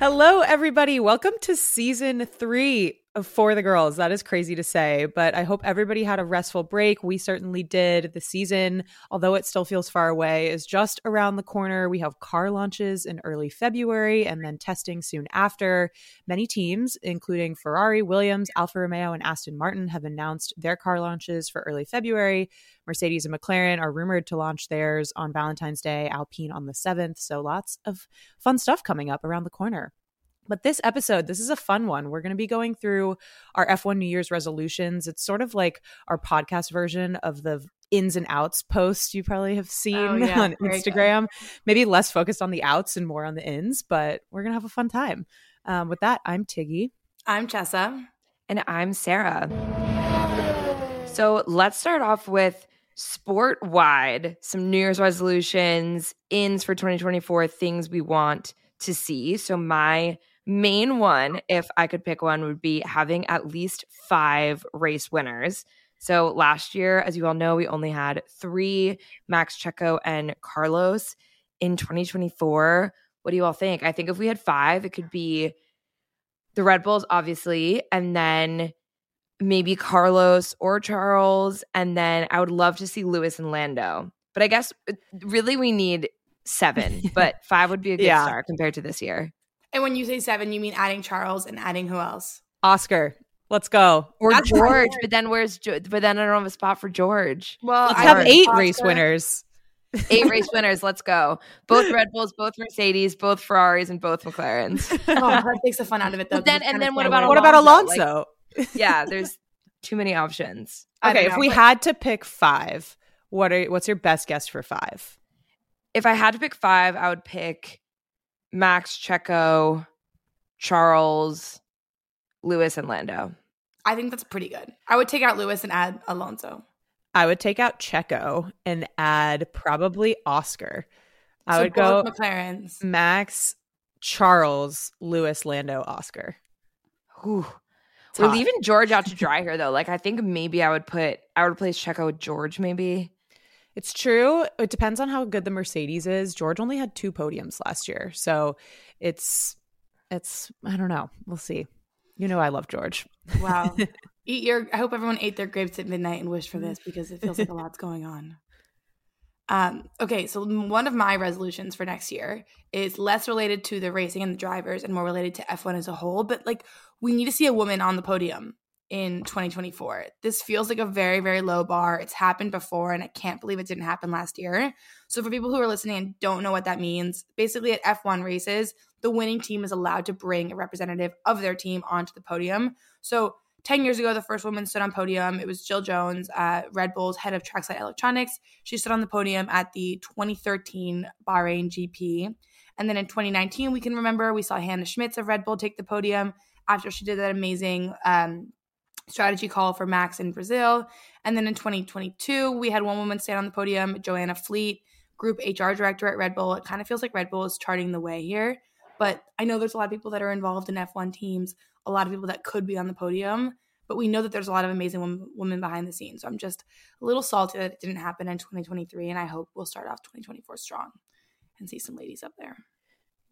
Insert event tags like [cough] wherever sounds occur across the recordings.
Hello, everybody. Welcome to season three For the Girls. That is crazy to say, but I hope everybody had a restful break. We certainly did. The season, although it still feels far away, is just around the corner. We have car launches in early February and then testing soon after. Many teams, including Ferrari, Williams, Alfa Romeo, and Aston Martin, have announced their car launches for early February. Mercedes and McLaren are rumored to launch theirs on Valentine's Day, Alpine on the 7th. So lots of fun stuff coming up around the corner. But this episode, this is a fun one. We're going to be going through our F1 New Year's resolutions. It's sort of like our podcast version of the ins and outs post you probably have seen oh, yeah. [laughs] on Instagram. Maybe less focused on the outs and more on the ins, but we're going to have a fun time. Um, with that, I'm Tiggy. I'm Chessa. And I'm Sarah. So let's start off with sport wide, some New Year's resolutions, ins for 2024, things we want to see. So my main one, if I could pick one, would be having at least five race winners. So last year, as you all know, we only had three Max Checo and Carlos. In 2024, what do you all think? I think if we had five, it could be the Red Bulls, obviously, and then maybe Carlos or Charles. And then I would love to see Lewis and Lando. But I guess uh, really we need seven, [laughs] but five would be a good yeah. start compared to this year. And when you say seven, you mean adding Charles and adding who else? Oscar. Let's go. Or That's George. But then where's but then I don't have a spot for George. Well, let's I have eight Oscar. race winners. Eight race winners. Let's go. Both Red Bulls, both Mercedes, both Ferraris, and both McLarens. [laughs] oh, that takes the fun out of it, though. But then and then what about what about Alonso? Like, yeah, there's too many options. Okay, if we had to pick five, what are what's your best guess for five? If I had to pick five, I would pick Max, Checo, Charles, Lewis, and Lando. I think that's pretty good. I would take out Lewis and add Alonso. I would take out Checo and add probably Oscar. I so would go McLaren's Max, Charles, Lewis, Lando, Oscar. Ooh. We're leaving George out to dry here though. Like I think maybe I would put I would replace Checo with George maybe. It's true. It depends on how good the Mercedes is. George only had two podiums last year. So it's it's I don't know. We'll see. You know I love George. Wow. [laughs] Eat your I hope everyone ate their grapes at midnight and wished for this because it feels like a [laughs] lot's going on. Um, okay, so one of my resolutions for next year is less related to the racing and the drivers and more related to F1 as a whole. But like, we need to see a woman on the podium in 2024. This feels like a very, very low bar. It's happened before, and I can't believe it didn't happen last year. So, for people who are listening and don't know what that means, basically at F1 races, the winning team is allowed to bring a representative of their team onto the podium. So, 10 years ago, the first woman stood on podium. It was Jill Jones, uh, Red Bull's head of trackside electronics. She stood on the podium at the 2013 Bahrain GP. And then in 2019, we can remember we saw Hannah Schmitz of Red Bull take the podium after she did that amazing um, strategy call for Max in Brazil. And then in 2022, we had one woman stand on the podium, Joanna Fleet, group HR director at Red Bull. It kind of feels like Red Bull is charting the way here. But I know there's a lot of people that are involved in F1 teams, a lot of people that could be on the podium. But we know that there's a lot of amazing women behind the scenes. So I'm just a little salty that it didn't happen in 2023. And I hope we'll start off 2024 strong and see some ladies up there.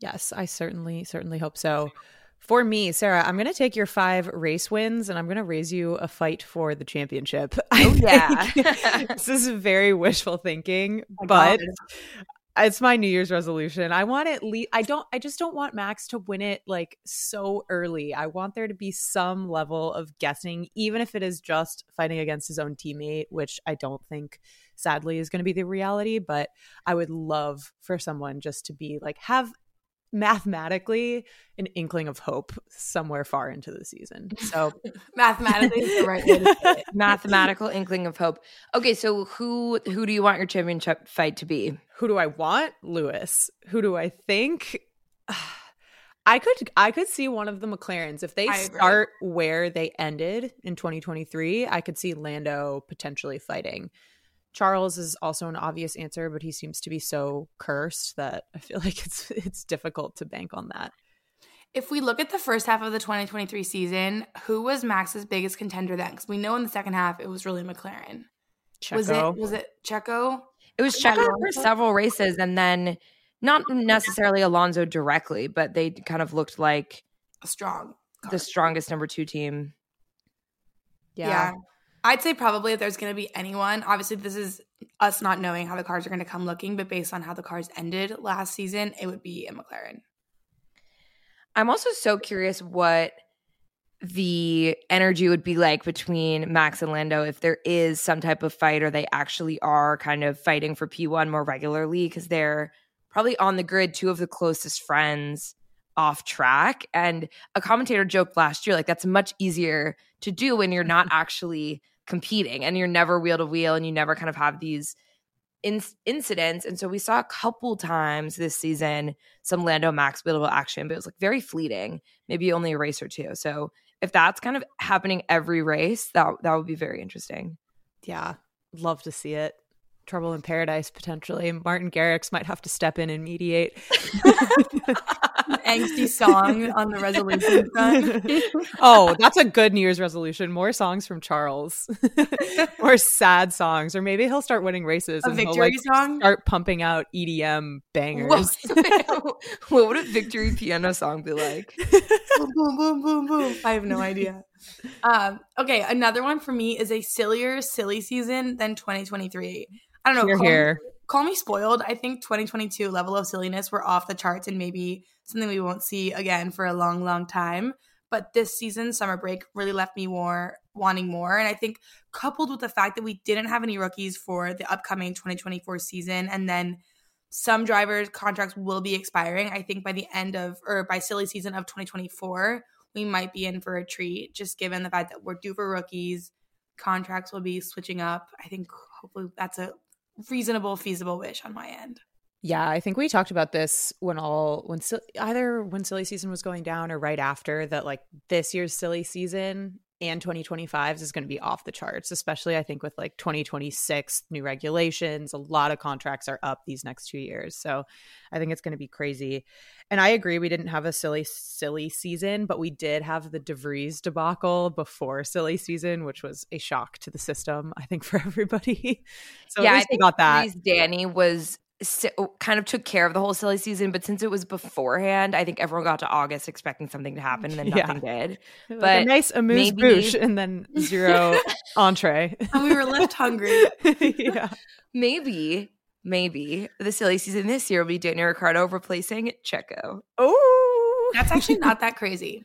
Yes, I certainly, certainly hope so. For me, Sarah, I'm going to take your five race wins and I'm going to raise you a fight for the championship. [laughs] Oh, yeah. [laughs] this is very wishful thinking, oh but God. it's my New Year's resolution. I want at least, I don't, I just don't want Max to win it like so early. I want there to be some level of guessing, even if it is just fighting against his own teammate, which I don't think sadly is going to be the reality but i would love for someone just to be like have mathematically an inkling of hope somewhere far into the season. So [laughs] mathematically is the right way to say it. [laughs] Mathematical inkling of hope. Okay, so who who do you want your championship fight to be? Who do I want? Lewis. Who do I think? [sighs] I could I could see one of the McLarens if they start where they ended in 2023. I could see Lando potentially fighting. Charles is also an obvious answer, but he seems to be so cursed that I feel [laughs] like it's it's difficult to bank on that. If we look at the first half of the 2023 season, who was Max's biggest contender then? Because we know in the second half it was really McLaren. Checo. Was it was it Checo? It was Checo for several races, and then not necessarily Alonso directly, but they kind of looked like a strong the strongest number two team. Yeah. Yeah. I'd say probably if there's going to be anyone, obviously this is us not knowing how the cars are going to come looking, but based on how the cars ended last season, it would be a McLaren. I'm also so curious what the energy would be like between Max and Lando if there is some type of fight or they actually are kind of fighting for P1 more regularly because they're probably on the grid two of the closest friends off track and a commentator joked last year like that's much easier to do when you're not [laughs] actually competing and you're never wheel to wheel and you never kind of have these in- incidents and so we saw a couple times this season some Lando Max buildable action but it was like very fleeting maybe only a race or two so if that's kind of happening every race that that would be very interesting Yeah. Love to see it. Trouble in Paradise potentially. Martin Garrix might have to step in and mediate. [laughs] [laughs] Angsty song on the resolution [laughs] oh, that's a good New Year's resolution. More songs from Charles. [laughs] More sad songs. Or maybe he'll start winning races A and he'll victory like song? start pumping out EDM bangers. [laughs] what would a victory piano song be like boom, boom, boom, boom, boom. I have no idea. Um, okay, another one for me is a sillier, silly season than 2023. I don't know. Here, here. Call me spoiled. I think 2022 level of silliness were off the charts and maybe something we won't see again for a long, long time. But this season, summer break, really left me more wanting more. And I think coupled with the fact that we didn't have any rookies for the upcoming 2024 season, and then some drivers' contracts will be expiring. I think by the end of or by silly season of 2024, we might be in for a treat, just given the fact that we're due for rookies. Contracts will be switching up. I think hopefully that's a reasonable, feasible wish on my end. Yeah, I think we talked about this when all when either when silly season was going down or right after that like this year's silly season and 2025 is going to be off the charts, especially I think with like 2026 new regulations, a lot of contracts are up these next 2 years. So, I think it's going to be crazy. And I agree we didn't have a silly silly season, but we did have the DeVries debacle before silly season, which was a shock to the system, I think [laughs] for everybody. so yeah i think got that. Breeze Danny was Oh, kind of took care of the whole silly season but since it was beforehand i think everyone got to august expecting something to happen and then [laughs] Yeah. nothing did [laughs] Like a But nice amuse maybe- bouche and then [laughs] zero entree. And we were left hungry. yeah. maybe maybe the silly season this year will be Daniel Ricciardo replacing Checo. Oh, That's actually not that crazy.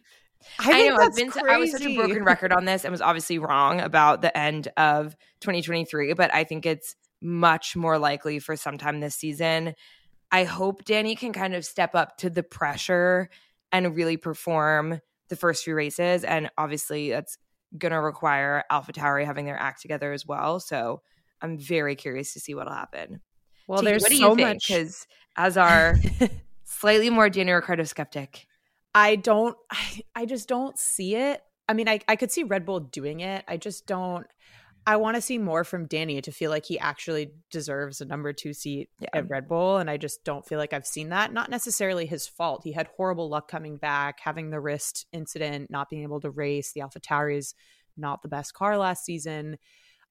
I, I, think know I've that's been to, I was such a broken record on this and was obviously wrong about the end of 2023, but I think it's much more likely for sometime this season. I hope Danny can kind of step up to the pressure and really perform the first few races. And obviously, that's going to require AlphaTauri having their act together as well. So I'm very curious to see what'll happen. Well, T, there's what do so you think? much. Because as our [laughs] slightly more Daniel Ricciardo skeptic, I don't. I, I just don't see it. I mean, I I could see Red Bull doing it. I just don't. I want to see more from Danny to feel like he actually deserves a number two seat Yeah. at Red Bull. And I just don't feel like I've seen that. Not necessarily his fault. He had horrible luck coming back, having the wrist incident, not being able to race. The Alpha is not the best car last season.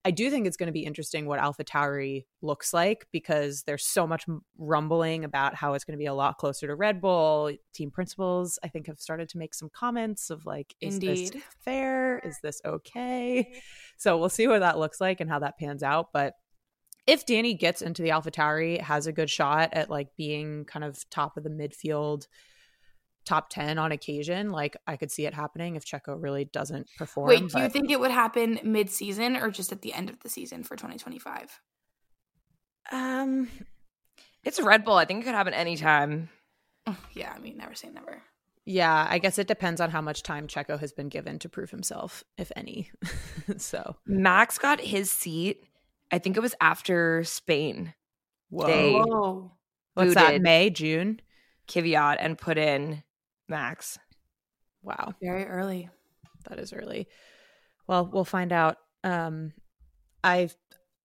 I do think it's going to be interesting what Alpha Tauri looks like because there's so much rumbling about how it's going to be a lot closer to Red Bull. Team principals, I think, have started to make some comments of like, is this fair? Is this okay? So we'll see what that looks like and how that pans out. But if Danny gets into the Alpha Tauri, has a good shot at like being kind of top of the midfield, top 10 on occasion, like I could see it happening if Checo really doesn't perform. Wait, do you think it would happen mid season or just at the end of the season for 2025? Um, it's Red Bull. I think it could happen anytime. Yeah, I mean, never say never. Yeah, I guess it depends on how much time Checo has been given to prove himself, if any. [laughs] so, Max got his seat. I think it was after Spain. whoa. They- Whoa. What's that? May, June? Kvyat and put in Max. Wow, Very early. that is early. Well, we'll find out. Um, I,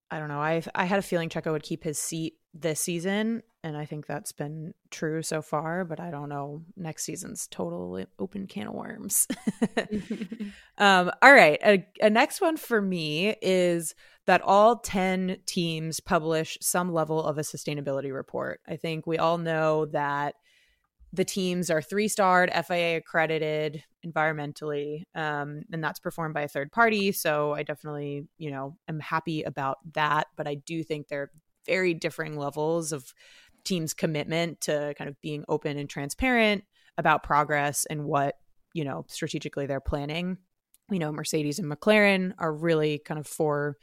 I don't know. I I had a feeling Checo would keep his seat this season, and I think that's been true so far. But I don't know. Next season's total open can of worms. [laughs] [laughs] Um, all right. A, a next one for me is that all 10 teams publish some level of a sustainability report. I think we all know that the teams are three starred, FIA accredited environmentally, um, and that's performed by a third party. So I definitely, you know, am happy about that. But I do think there are very differing levels of teams' commitment to kind of being open and transparent about progress and what, you know, strategically they're planning. You know, Mercedes and McLaren are really kind of for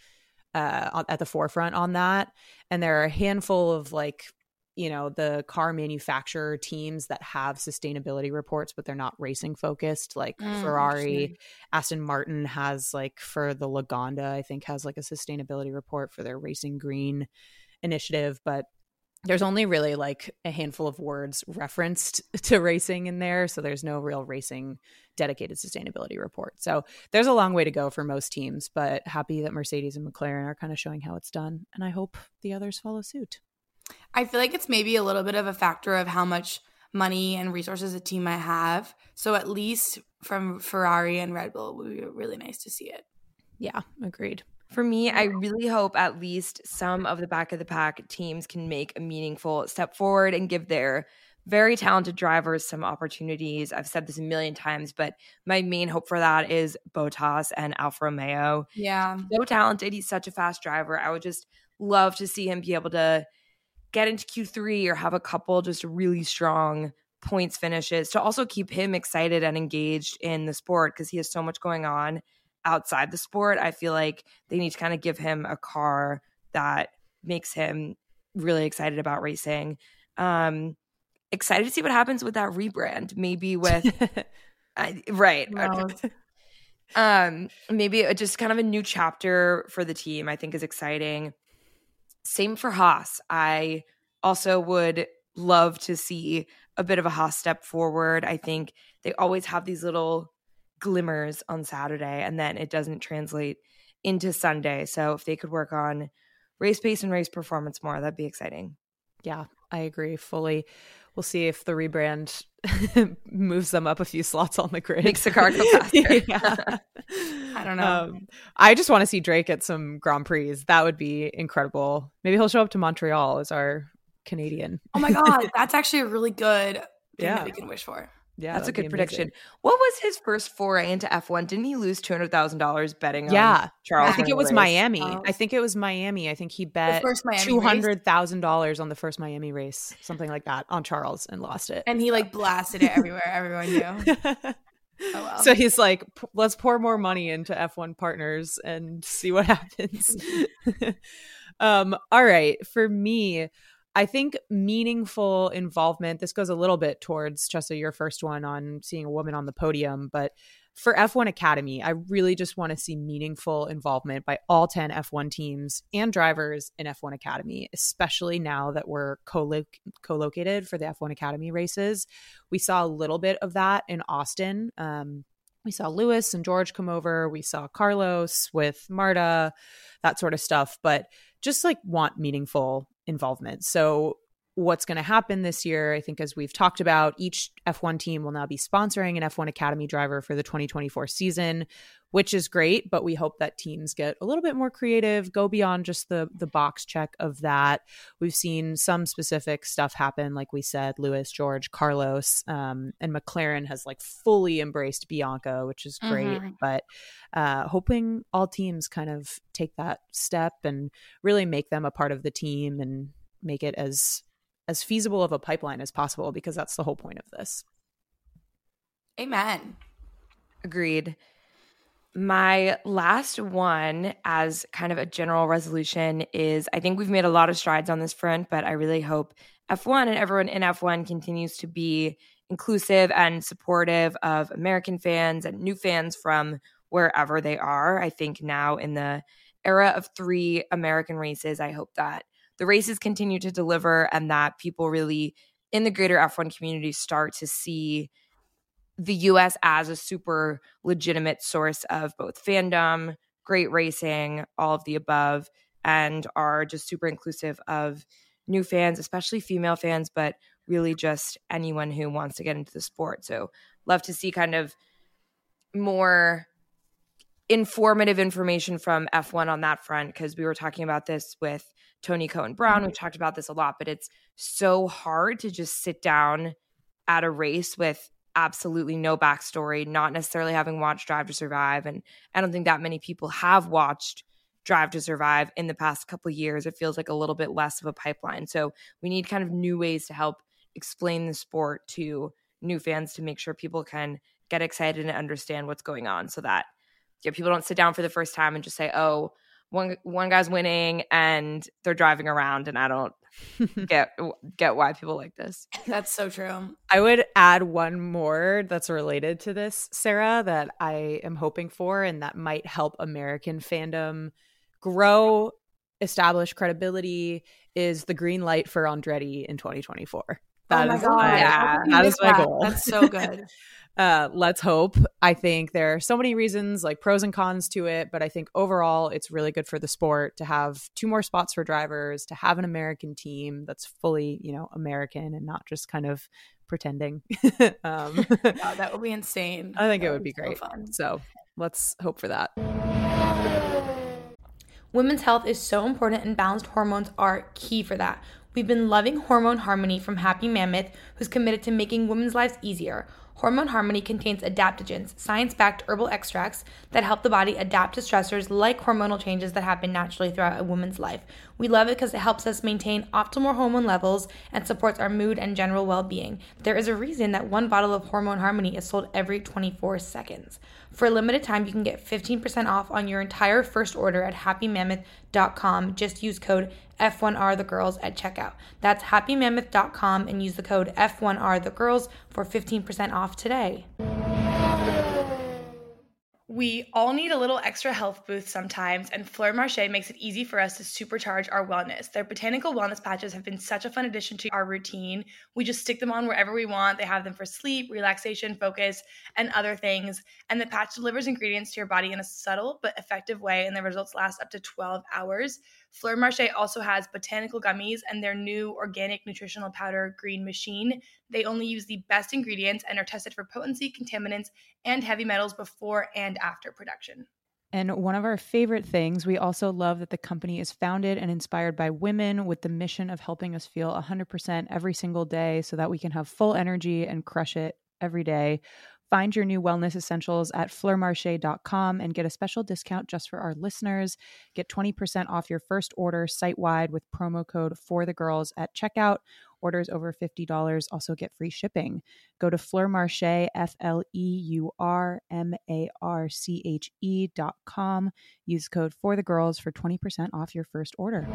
uh, at the forefront on that. And there are a handful of like you know the car manufacturer teams that have sustainability reports but they're not racing focused like mm, ferrari aston martin has like for the lagonda i think has like a sustainability report for their racing green initiative but there's only really like a handful of words referenced [laughs] to racing in there so there's no real racing dedicated sustainability report. So there's a long way to go for most teams but happy that mercedes and mclaren are kind of showing how it's done and i hope the others follow suit I feel like it's maybe a little bit of a factor of how much money and resources a team might have. So at least from Ferrari and Red Bull, it would be really nice to see it. Yeah, agreed. For me, I really hope at least some of the back of the pack teams can make a meaningful step forward and give their very talented drivers some opportunities. I've said this a million times, but my main hope for that is Bottas and Alfa Romeo. Yeah. So talented. He's such a fast driver. I would just love to see him be able to get into Q3 or have a couple just really strong points finishes to also keep him excited and engaged in the sport because he has so much going on outside the sport. I feel like they need to kind of give him a car that makes him really excited about racing. Um excited to see what happens with that rebrand. Maybe [laughs] with right. [laughs] um maybe just kind of a new chapter for the team I think is exciting. Same for Haas. I also would love to see a bit of a Haas step forward. I think they always have these little glimmers on Saturday and then it doesn't translate into Sunday. So if they could work on race pace and race performance more, that'd be exciting. Yeah, I agree fully. We'll see if the rebrand [laughs] moves them up a few slots on the grid. Makes the car go [laughs] faster. yeah. [laughs] I don't know. Um, I just want to see Drake at some Grand Prix. That would be incredible. Maybe he'll show up to Montreal as our Canadian. Oh my god, that's actually a really good thing yeah. that we can wish for. Yeah, that's a good prediction. What was his first foray into F1? Didn't he lose two hundred thousand dollars betting? Yeah, Charles. I think it was race? Miami. Oh. I think it was Miami. I think he bet two hundred thousand dollars on the first Miami race, something like that, on Charles, and lost it. And he like blasted it everywhere. Everyone knew. [laughs] Oh, well. So he's like, let's pour more money into F1 partners and see what [laughs] happens. [laughs] um, all right. For me, I think meaningful involvement, this goes a little bit towards Chessa, your first one on seeing a woman on the podium, but for F1 Academy, I really just want to see meaningful involvement by all 10 F1 teams and drivers in F1 Academy, especially now that we're co located for the F1 Academy races. We saw a little bit of that in Austin. Um, we saw Lewis and George come over. We saw Carlos with Marta, that sort of stuff, but just like want meaningful involvement. So, what's going to happen this year, I think, as we've talked about, each F1 team will now be sponsoring an F1 Academy driver for the 2024 season, which is great. But we hope that teams get a little bit more creative, go beyond just the the box check of that. We've seen some specific stuff happen, like we said, Lewis, George, Carlos, um, and McLaren has like fully embraced Bianca, which is great. Mm-hmm. But uh, hoping all teams kind of take that step and really make them a part of the team and make it as as feasible of a pipeline as possible because that's the whole point of this. Amen. Agreed. My last one, as kind of a general resolution, is I think we've made a lot of strides on this front, but I really hope F1 and everyone in F1 continues to be inclusive and supportive of American fans and new fans from wherever they are. I think now in the era of three American races, I hope that the races continue to deliver and that people really in the greater F1 community start to see the US as a super legitimate source of both fandom, great racing, all of the above, and are just super inclusive of new fans, especially female fans, but really just anyone who wants to get into the sport. So, love to see kind of more informative information from F1 on that front because we were talking about this with Tony Cohen Brown. We've talked about this a lot, but it's so hard to just sit down at a race with absolutely no backstory, not necessarily having watched Drive to Survive. And I don't think that many people have watched Drive to Survive in the past couple years. It feels like a little bit less of a pipeline. So we need kind of new ways to help explain the sport to new fans to make sure people can get excited and understand what's going on so that yeah, people don't sit down for the first time and just say, "Oh, one one guy's winning and they're driving around," and I don't [laughs] get get why people like this. That's so true. I would add one more that's related to this, Sarah, that I am hoping for and that might help American fandom grow, establish credibility is the green light for Andretti in 2024. That oh my is God. my, Yeah, that is my that. goal. That's so good. [laughs] uh, let's hope. I think there are so many reasons, like pros and cons to it, but I think overall it's really good for the sport to have two more spots for drivers, to have an American team that's fully, you know, American and not just kind of pretending. [laughs] um, Wow, that would be insane. I think That it would be so great. fun. So let's hope for that. Women's health is so important, and balanced hormones are key for that. We've been loving Hormone Harmony from Happy Mammoth, who's committed to making women's lives easier. Hormone Harmony contains adaptogens, science backed herbal extracts that help the body adapt to stressors like hormonal changes that happen naturally throughout a woman's life. We love it because it helps us maintain optimal hormone levels and supports our mood and general well being. There is a reason that one bottle of Hormone Harmony is sold every 24 seconds. For a limited time, you can get 15% off on your entire first order at happymammoth.com. Just use code F1R the girls at checkout. That's happymammoth.com and use the code F1R the girls for 15% off today. We all need a little extra health boost sometimes, and Fleur Marché makes it easy for us to supercharge our wellness. Their botanical wellness patches have been such a fun addition to our routine. We just stick them on wherever we want. They have them for sleep, relaxation, focus, and other things. And the patch delivers ingredients to your body in a subtle but effective way, and the results last up to 12 hours. Fleur Marché also has botanical gummies and their new organic nutritional powder, Green Machine. They only use the best ingredients and are tested for potency, contaminants, and heavy metals before and after production. And one of our favorite things, we also love that the company is founded and inspired by women with the mission of helping us feel 100% every single day so that we can have full energy and crush it every day. Find your new wellness essentials at fleurmarche.com and get a special discount just for our listeners. Get 20% off your first order site wide with promo code for the girls at checkout. Orders over $50 also get free shipping. Go to fleurmarche, F L E U R M A R C H E dot com. Use code for the girls for 20% off your first order.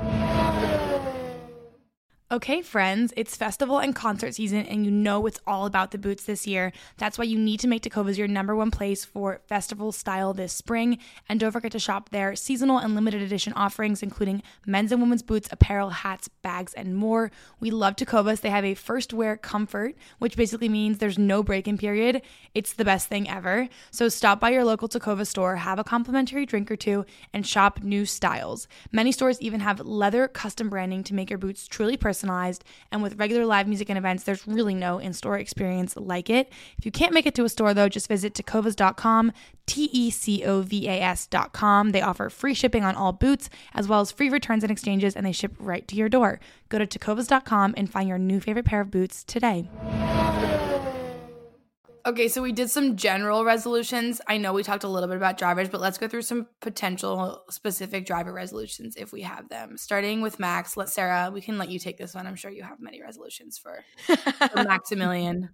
Okay, friends, it's festival and concert season, and you know it's all about the boots this year. That's why you need to make Tecovas your number one place for festival style this spring. And don't forget to shop their seasonal and limited edition offerings, including men's and women's boots, apparel, hats, bags, and more. We love Tecovas. They have a first wear comfort, which basically means there's no break in period. It's the best thing ever. So stop by your local Tecova store, have a complimentary drink or two, and shop new styles. Many stores even have leather custom branding to make your boots truly personal personalized. And with regular live music and events, there's really no in store experience like it. If you can't make it to a store, though, just visit tecovas.com, T E C O V A S.com. They offer free shipping on all boots, as well as free returns and exchanges, and they ship right to your door. Go to tecovas.com and find your new favorite pair of boots today. Okay, so we did some general resolutions. I know we talked a little bit about drivers, but let's go through some potential specific driver resolutions if we have them. Starting with Max, let Sarah, we can let you take this one. I'm sure you have many resolutions for, for [laughs] Maximilian.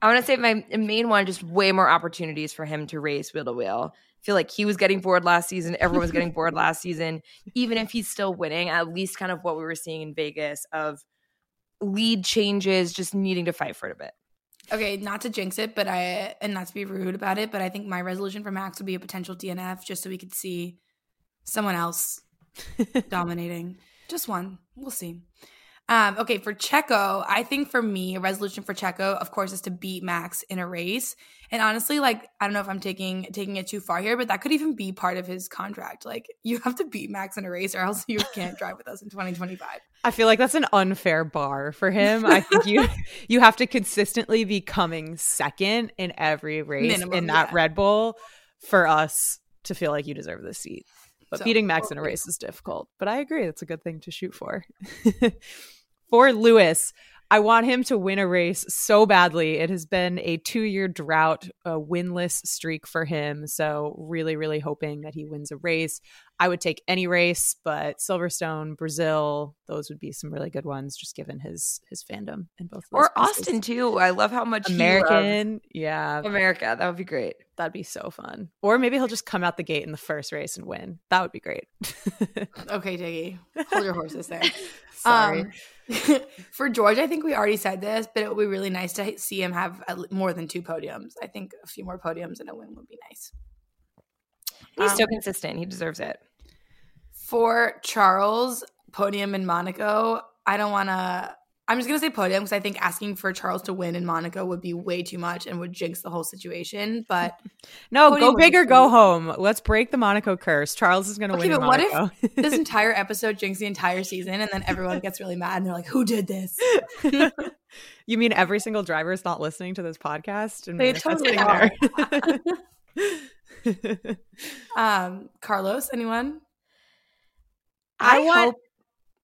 I want to say my main one, just way more opportunities for him to race wheel to wheel. I feel like he was getting bored last season. Everyone was getting bored last season. [laughs] Even if he's still winning, at least kind of what we were seeing in Vegas of lead changes, just needing to fight for it a bit. Okay, not to jinx it, but I and not to be rude about it, but I think my resolution for Max would be a potential DNF just so we could see someone else [laughs] dominating. Just one. We'll see. Um, okay, for Checo, I think for me, a resolution for Checo, of course, is to beat Max in a race. And honestly, like I don't know if I'm taking taking it too far here, but that could even be part of his contract. Like [laughs] you have to beat Max in a race, or else you can't drive with us in 2025. I feel like that's an unfair bar for him. I think you [laughs] you have to consistently be coming second in every race Minimum, in that yeah. Red Bull for us to feel like you deserve the seat. But So, beating Max in a race is difficult. But I agree, it's a good thing to shoot for. [laughs] for Lewis, I want him to win a race so badly. It has been a two year drought, a winless streak for him. So, really, really hoping that he wins a race. I would take any race, but Silverstone, Brazil, those would be some really good ones, just given his his fandom in both. Or places. Austin too. I love how much American, yeah, America. That would be great. That'd be so fun. Or maybe he'll just come out the gate in the first race and win. That would be great. [laughs] Okay, Tiggy, hold your horses there. [laughs] Sorry. Um, [laughs] for George, I think we already said this, but it would be really nice to see him have at more than two podiums. I think a few more podiums and a win would be nice. He's so Um, consistent. He deserves it. For Charles, podium in Monaco, I don't want to. I'm just going to say podium because I think asking for Charles to win in Monaco would be way too much and would jinx the whole situation. But [laughs] no, go big or go home. Let's break the Monaco curse. Charles is going to Okay, win in but what if [laughs] this [laughs] entire episode jinx the entire season and then everyone gets really mad and they're like, who did this? you mean every single driver is not listening to this podcast and They totally are. Um, Carlos, anyone? I, I want- hope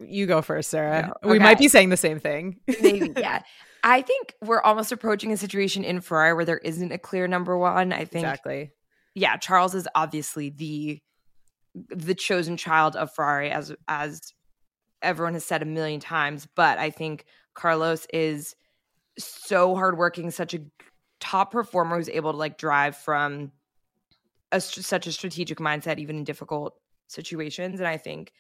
you go first, Sarah. No, We might be saying the same thing. [laughs] maybe, yeah. I think we're almost approaching a situation in Ferrari where there isn't a clear number one. I think Exactly. yeah, Charles is obviously the the chosen child of Ferrari as as everyone has said a million times, but I think Carlos is so hardworking, such a top performer who's able to like drive from a, such a strategic mindset even in difficult situations and I think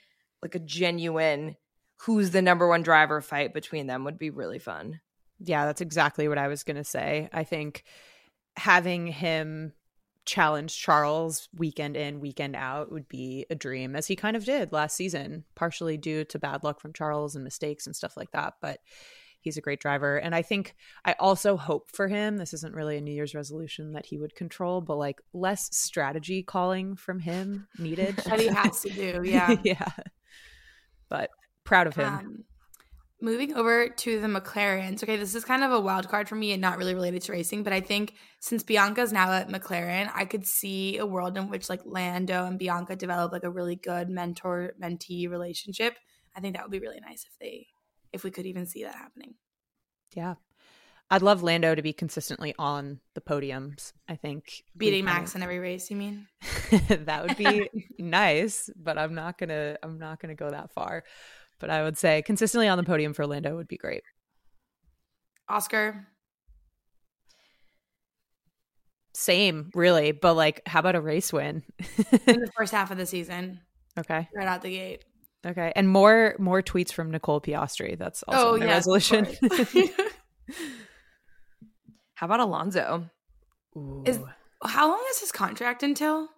like a genuine who's the number one driver fight between them would be really fun. Yeah, that's exactly what I was going to say. I think having him challenge Charles weekend in, weekend out would be a dream, as he kind of did last season, partially due to bad luck from Charles and mistakes and stuff like that. But he's a great driver. And I think I also hope for him, this isn't really a New Year's resolution that he would control, but like less strategy calling from him needed. [laughs] That he has to do, yeah. [laughs] yeah. Proud of him. Um, moving over to the McLarens. Okay, this is kind of a wild card for me and not really related to racing, but I think since Bianca's now at McLaren, I could see a world in which like Lando and Bianca develop like a really good mentor mentee relationship. I think that would be really nice if they if we could even see that happening. Yeah. I'd love Lando to be consistently on the podiums. I think Beating Max in every race, you mean? [laughs] that would be [laughs] nice, but I'm not going to I'm not going to go that far. But I would say consistently on the podium for Lando would be great. Oscar. Same, really, but like how about a race win? in the [laughs] first half of the season, okay. right out the gate. Okay. And more more tweets from Nicole Piastri. That's also oh, my yes, resolution. [laughs] [laughs] How about Alonso? Is- How long is his contract until?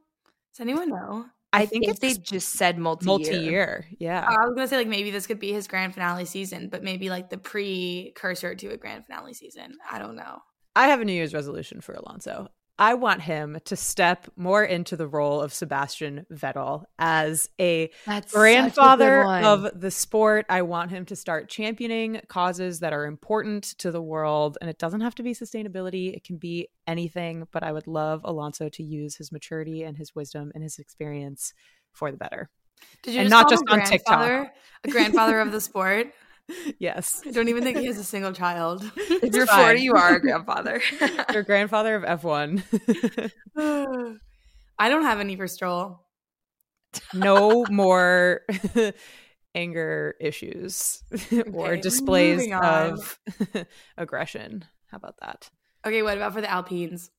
Does anyone know? I, I think, think, it's they just said multi multi-year. Yeah. I was gonna say like maybe this could be his grand finale season, but maybe like the precursor to a grand finale season. I don't know. I have a New Year's resolution for Alonso. I want him to step more into the role of Sebastian Vettel as a That's grandfather of the sport. I want him to start championing causes that are important to the world. And it doesn't have to be sustainability, it can be anything. But I would love Alonso to use his maturity and his wisdom and his experience for the better. Did you And just not call just him on TikTok. grandfather? A grandfather of the sport. [laughs] [laughs] Yes. I don't even think he has a single child. [laughs] If you're fine. 40, you are a grandfather. [laughs] Your grandfather of F1. [sighs] I don't have any for Stroll. no more anger issues or displays of aggression. How about that? Okay, what about for the Alpines?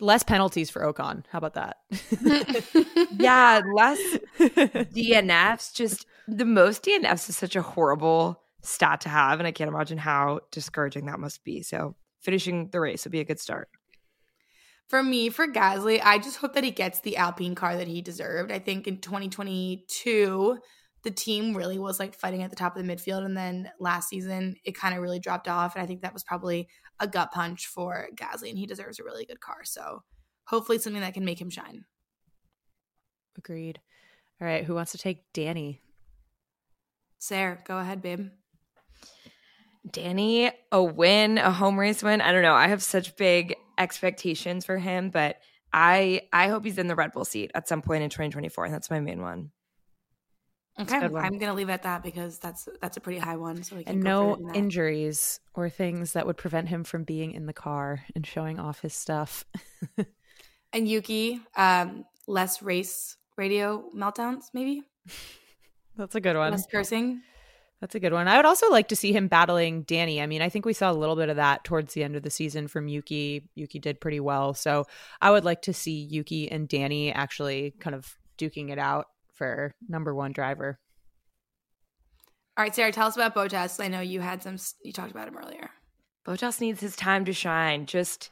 Less penalties for Ocon. How about that? [laughs] yeah, less [laughs] DNFs. Just the most DNFs is such a horrible stat to have. And I can't imagine how discouraging that must be. So finishing the race would be a good start. For me, for Gasly, I just hope that he gets the Alpine car that he deserved. I think in 2022, the team really was like fighting at the top of the midfield. And then last season, it kind of really dropped off. And I think that was probably a gut punch for Gasly, and he deserves a really good car. So hopefully, something that can make him shine. Agreed. All right. Who wants to take Danny? Sarah, go ahead, babe. Danny, a win, a home race win. I don't know. I have such big expectations for him, but I I hope he's in the Red Bull seat at some point in 2024. And that's my main one. Okay, I'm gonna leave it at that because that's that's a pretty high one. So we can and no injuries or things that would prevent him from being in the car and showing off his stuff. [laughs] and Yuki, um, less race radio meltdowns, maybe. [laughs] That's a good one. Less cursing. That's a good one. I would also like to see him battling Danny. I mean, I think we saw a little bit of that towards the end of the season from Yuki. Yuki did pretty well. So I would like to see Yuki and Danny actually kind of duking it out for number one driver. All right, Sarah, tell us about Bottas. I know you had some, you talked about him earlier. Bottas needs his time to shine. Just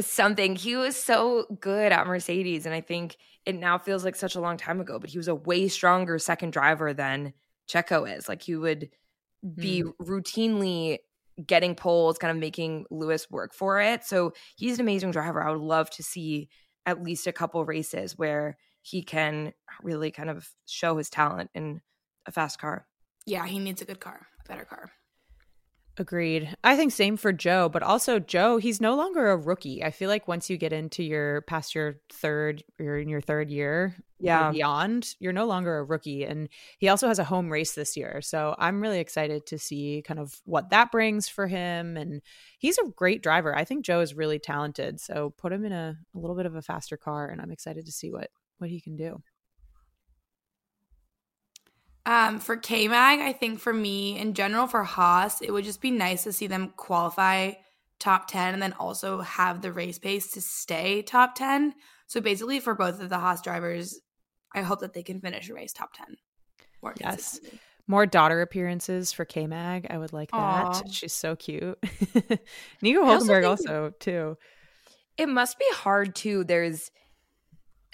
something. He was so good at Mercedes. And I think it now feels like such a long time ago, but he was a way stronger second driver than Checo is. Like he would be mm. routinely getting poles, kind of making Lewis work for it. So he's an amazing driver. I would love to see at least a couple races where he can really kind of show his talent in a fast car. Yeah, he needs a good car, a better car. Agreed. I think same for Joe, but also Joe, he's no longer a rookie. I feel like once you get into your past your third or in your third year, yeah, beyond, you're no longer a rookie. And he also has a home race this year. So I'm really excited to see kind of what that brings for him. And he's a great driver. I think Joe is really talented. So put him in a, a little bit of a faster car and I'm excited to see what what he can do. Um, for K Mag, I think for me in general for Haas, it would just be nice to see them qualify top 10 and then also have the race pace to stay top 10. So basically for both of the Haas drivers, I hope that they can finish a race top 10. More yes. More daughter appearances for K Mag. I would like that. Aww. She's so cute. [laughs] Nico Hulkenberg also, also too. It must be hard too. There's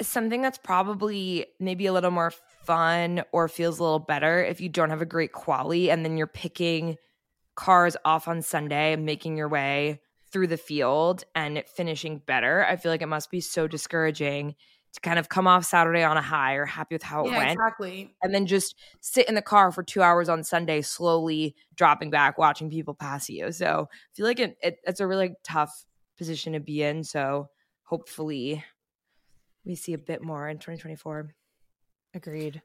something that's probably maybe a little more fun or feels a little better if you don't have a great quali and then you're picking cars off on Sunday and making your way through the field and finishing better. I feel like it must be so discouraging to kind of come off Saturday on a high or happy with how it yeah, went. Exactly. And then just sit in the car for two hours on Sunday, slowly dropping back, watching people pass you. So I feel like it, it, it's a really tough position to be in. So hopefully we see a bit more in 2024. Agreed.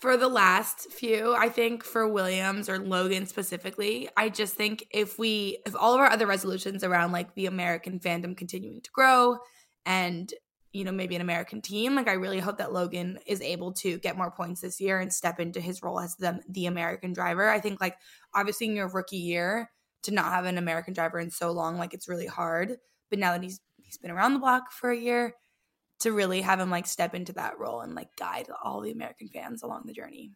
For the last few, I think for Williams or Logan specifically, I just think if we, if all of our other resolutions around like the American fandom continuing to grow and, you know, maybe an American team, like I really hope that Logan is able to get more points this year and step into his role as the, the American driver. I think like obviously in your rookie year to not have an American driver in so long, like it's really hard. But now that he's he's been around the block for a year, to really have him like step into that role and like guide all the American fans along the journey.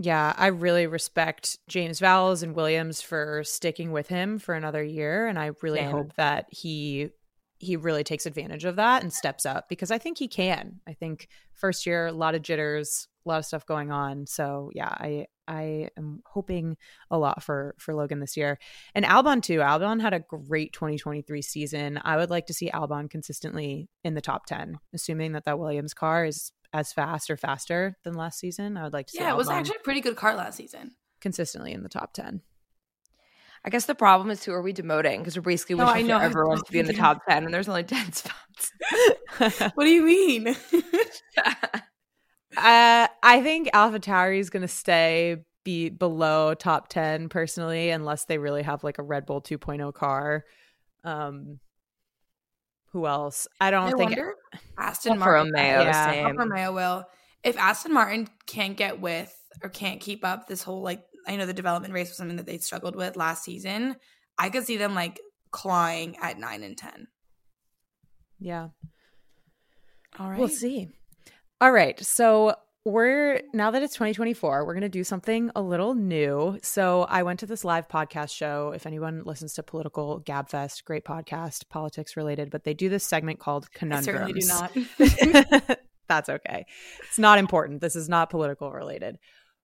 Yeah, I really respect James Vowles and Williams for sticking with him for another year and I really hope that he he really takes advantage of that and steps up because I think he can. I think first year a lot of jitters, a lot of stuff going on. So, yeah, I I am hoping a lot for for Logan this year. And Albon too. Albon had a great 2023 season. I would like to see Albon consistently in the top 10, assuming that that Williams car is as fast or faster than last season. I would like to see Yeah, it was actually a pretty good car last season. Consistently in the top 10. I guess the problem is who are we demoting? Because we're basically wishing I know. for [laughs] everyone to be in the [laughs] top 10 and there's only 10 [laughs] spots. what do you mean? Uh, I think AlphaTauri is going to stay be below top 10 personally, unless they really have like a Red Bull 2.0 car. Um, who else? I don't I think wonder, Aston Martin. Romeo, yeah. same. Romeo will. If Aston Martin can't get with or can't keep up this whole like, I know the development race was something that they struggled with last season. I could see them like clawing at nine and ten. Yeah. All right. We'll see. All right. So we're now that it's 2024, we're going to do something a little new. So I went to this live podcast show. If anyone listens to Political Gabfest, great podcast, politics related, but they do this segment called Conundrums. I certainly do not. [laughs] That's okay. It's not important. This is not political related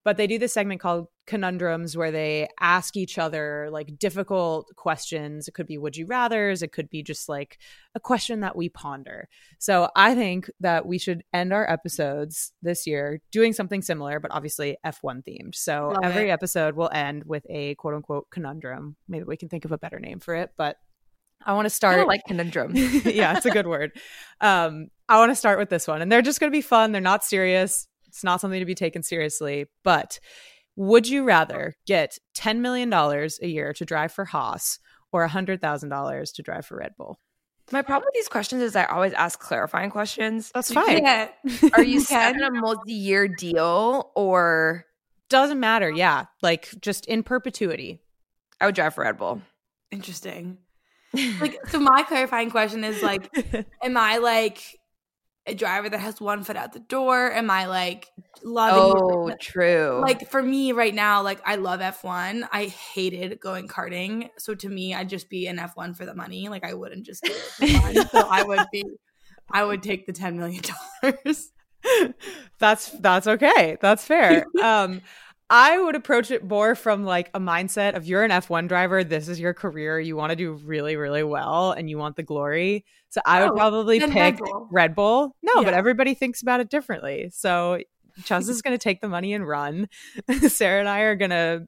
but they do this segment called conundrums where they ask each other like difficult questions it could be would you rathers it could be just like a question that we ponder so i think that we should end our episodes this year doing something similar but obviously f1 themed so Love every it. episode will end with a quote unquote conundrum maybe we can think of a better name for it but I want to I start like conundrum. [laughs] yeah, it's a good word. Um, I want to start with this one, and they're just going to be fun. They're not serious. It's not something to be taken seriously. But would you rather get ten million dollars a year to drive for Haas or hundred thousand dollars to drive for Red Bull? My problem with these questions is I always ask clarifying questions. That's fine. can't. [laughs] Are you You set in a multi-year deal or Doesn't matter. Yeah, like just in perpetuity. I would drive for Red Bull? Interesting. [laughs] Like, so my clarifying question is like, [laughs] am I like a driver that has one foot out the door? Am I like loving? Oh, true. like for me right now, like I love F1. I hated going karting. So to me, I'd just be an F1 for the money. Like I wouldn't just it so I would be I would take the ten million dollars. [laughs] that's that's okay. That's fair. [laughs] um I would approach it more from like a mindset of you're an F1 driver, this is your career, you want to do really really well and you want the glory. So I would Oh, probably pick Red Bull. Red Bull. No, but everybody thinks about it differently. So Chuz is going to take the money and run. [laughs] Sarah and I are going to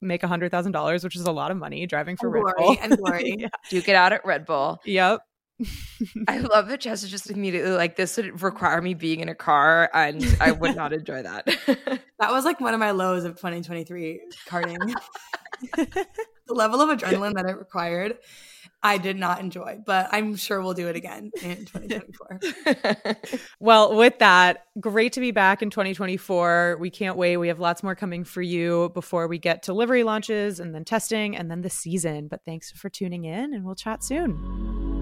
make a $100,000, which is a lot of money driving for And Red glory, Bull. and glory. Yeah. Duke it out at Red Bull. Yep. I love that Jess is just immediately like this would require me being in a car and I would not enjoy that. [laughs] That was like one of my lows of 2023 karting. [laughs] the level of adrenaline that it required, I did not enjoy, but I'm sure we'll do it again in 2024. [laughs] Well, with that, great to be back in 2024. We can't wait. We have lots more coming for you before we get to livery launches and then testing and then the season. But thanks for tuning in and we'll chat soon.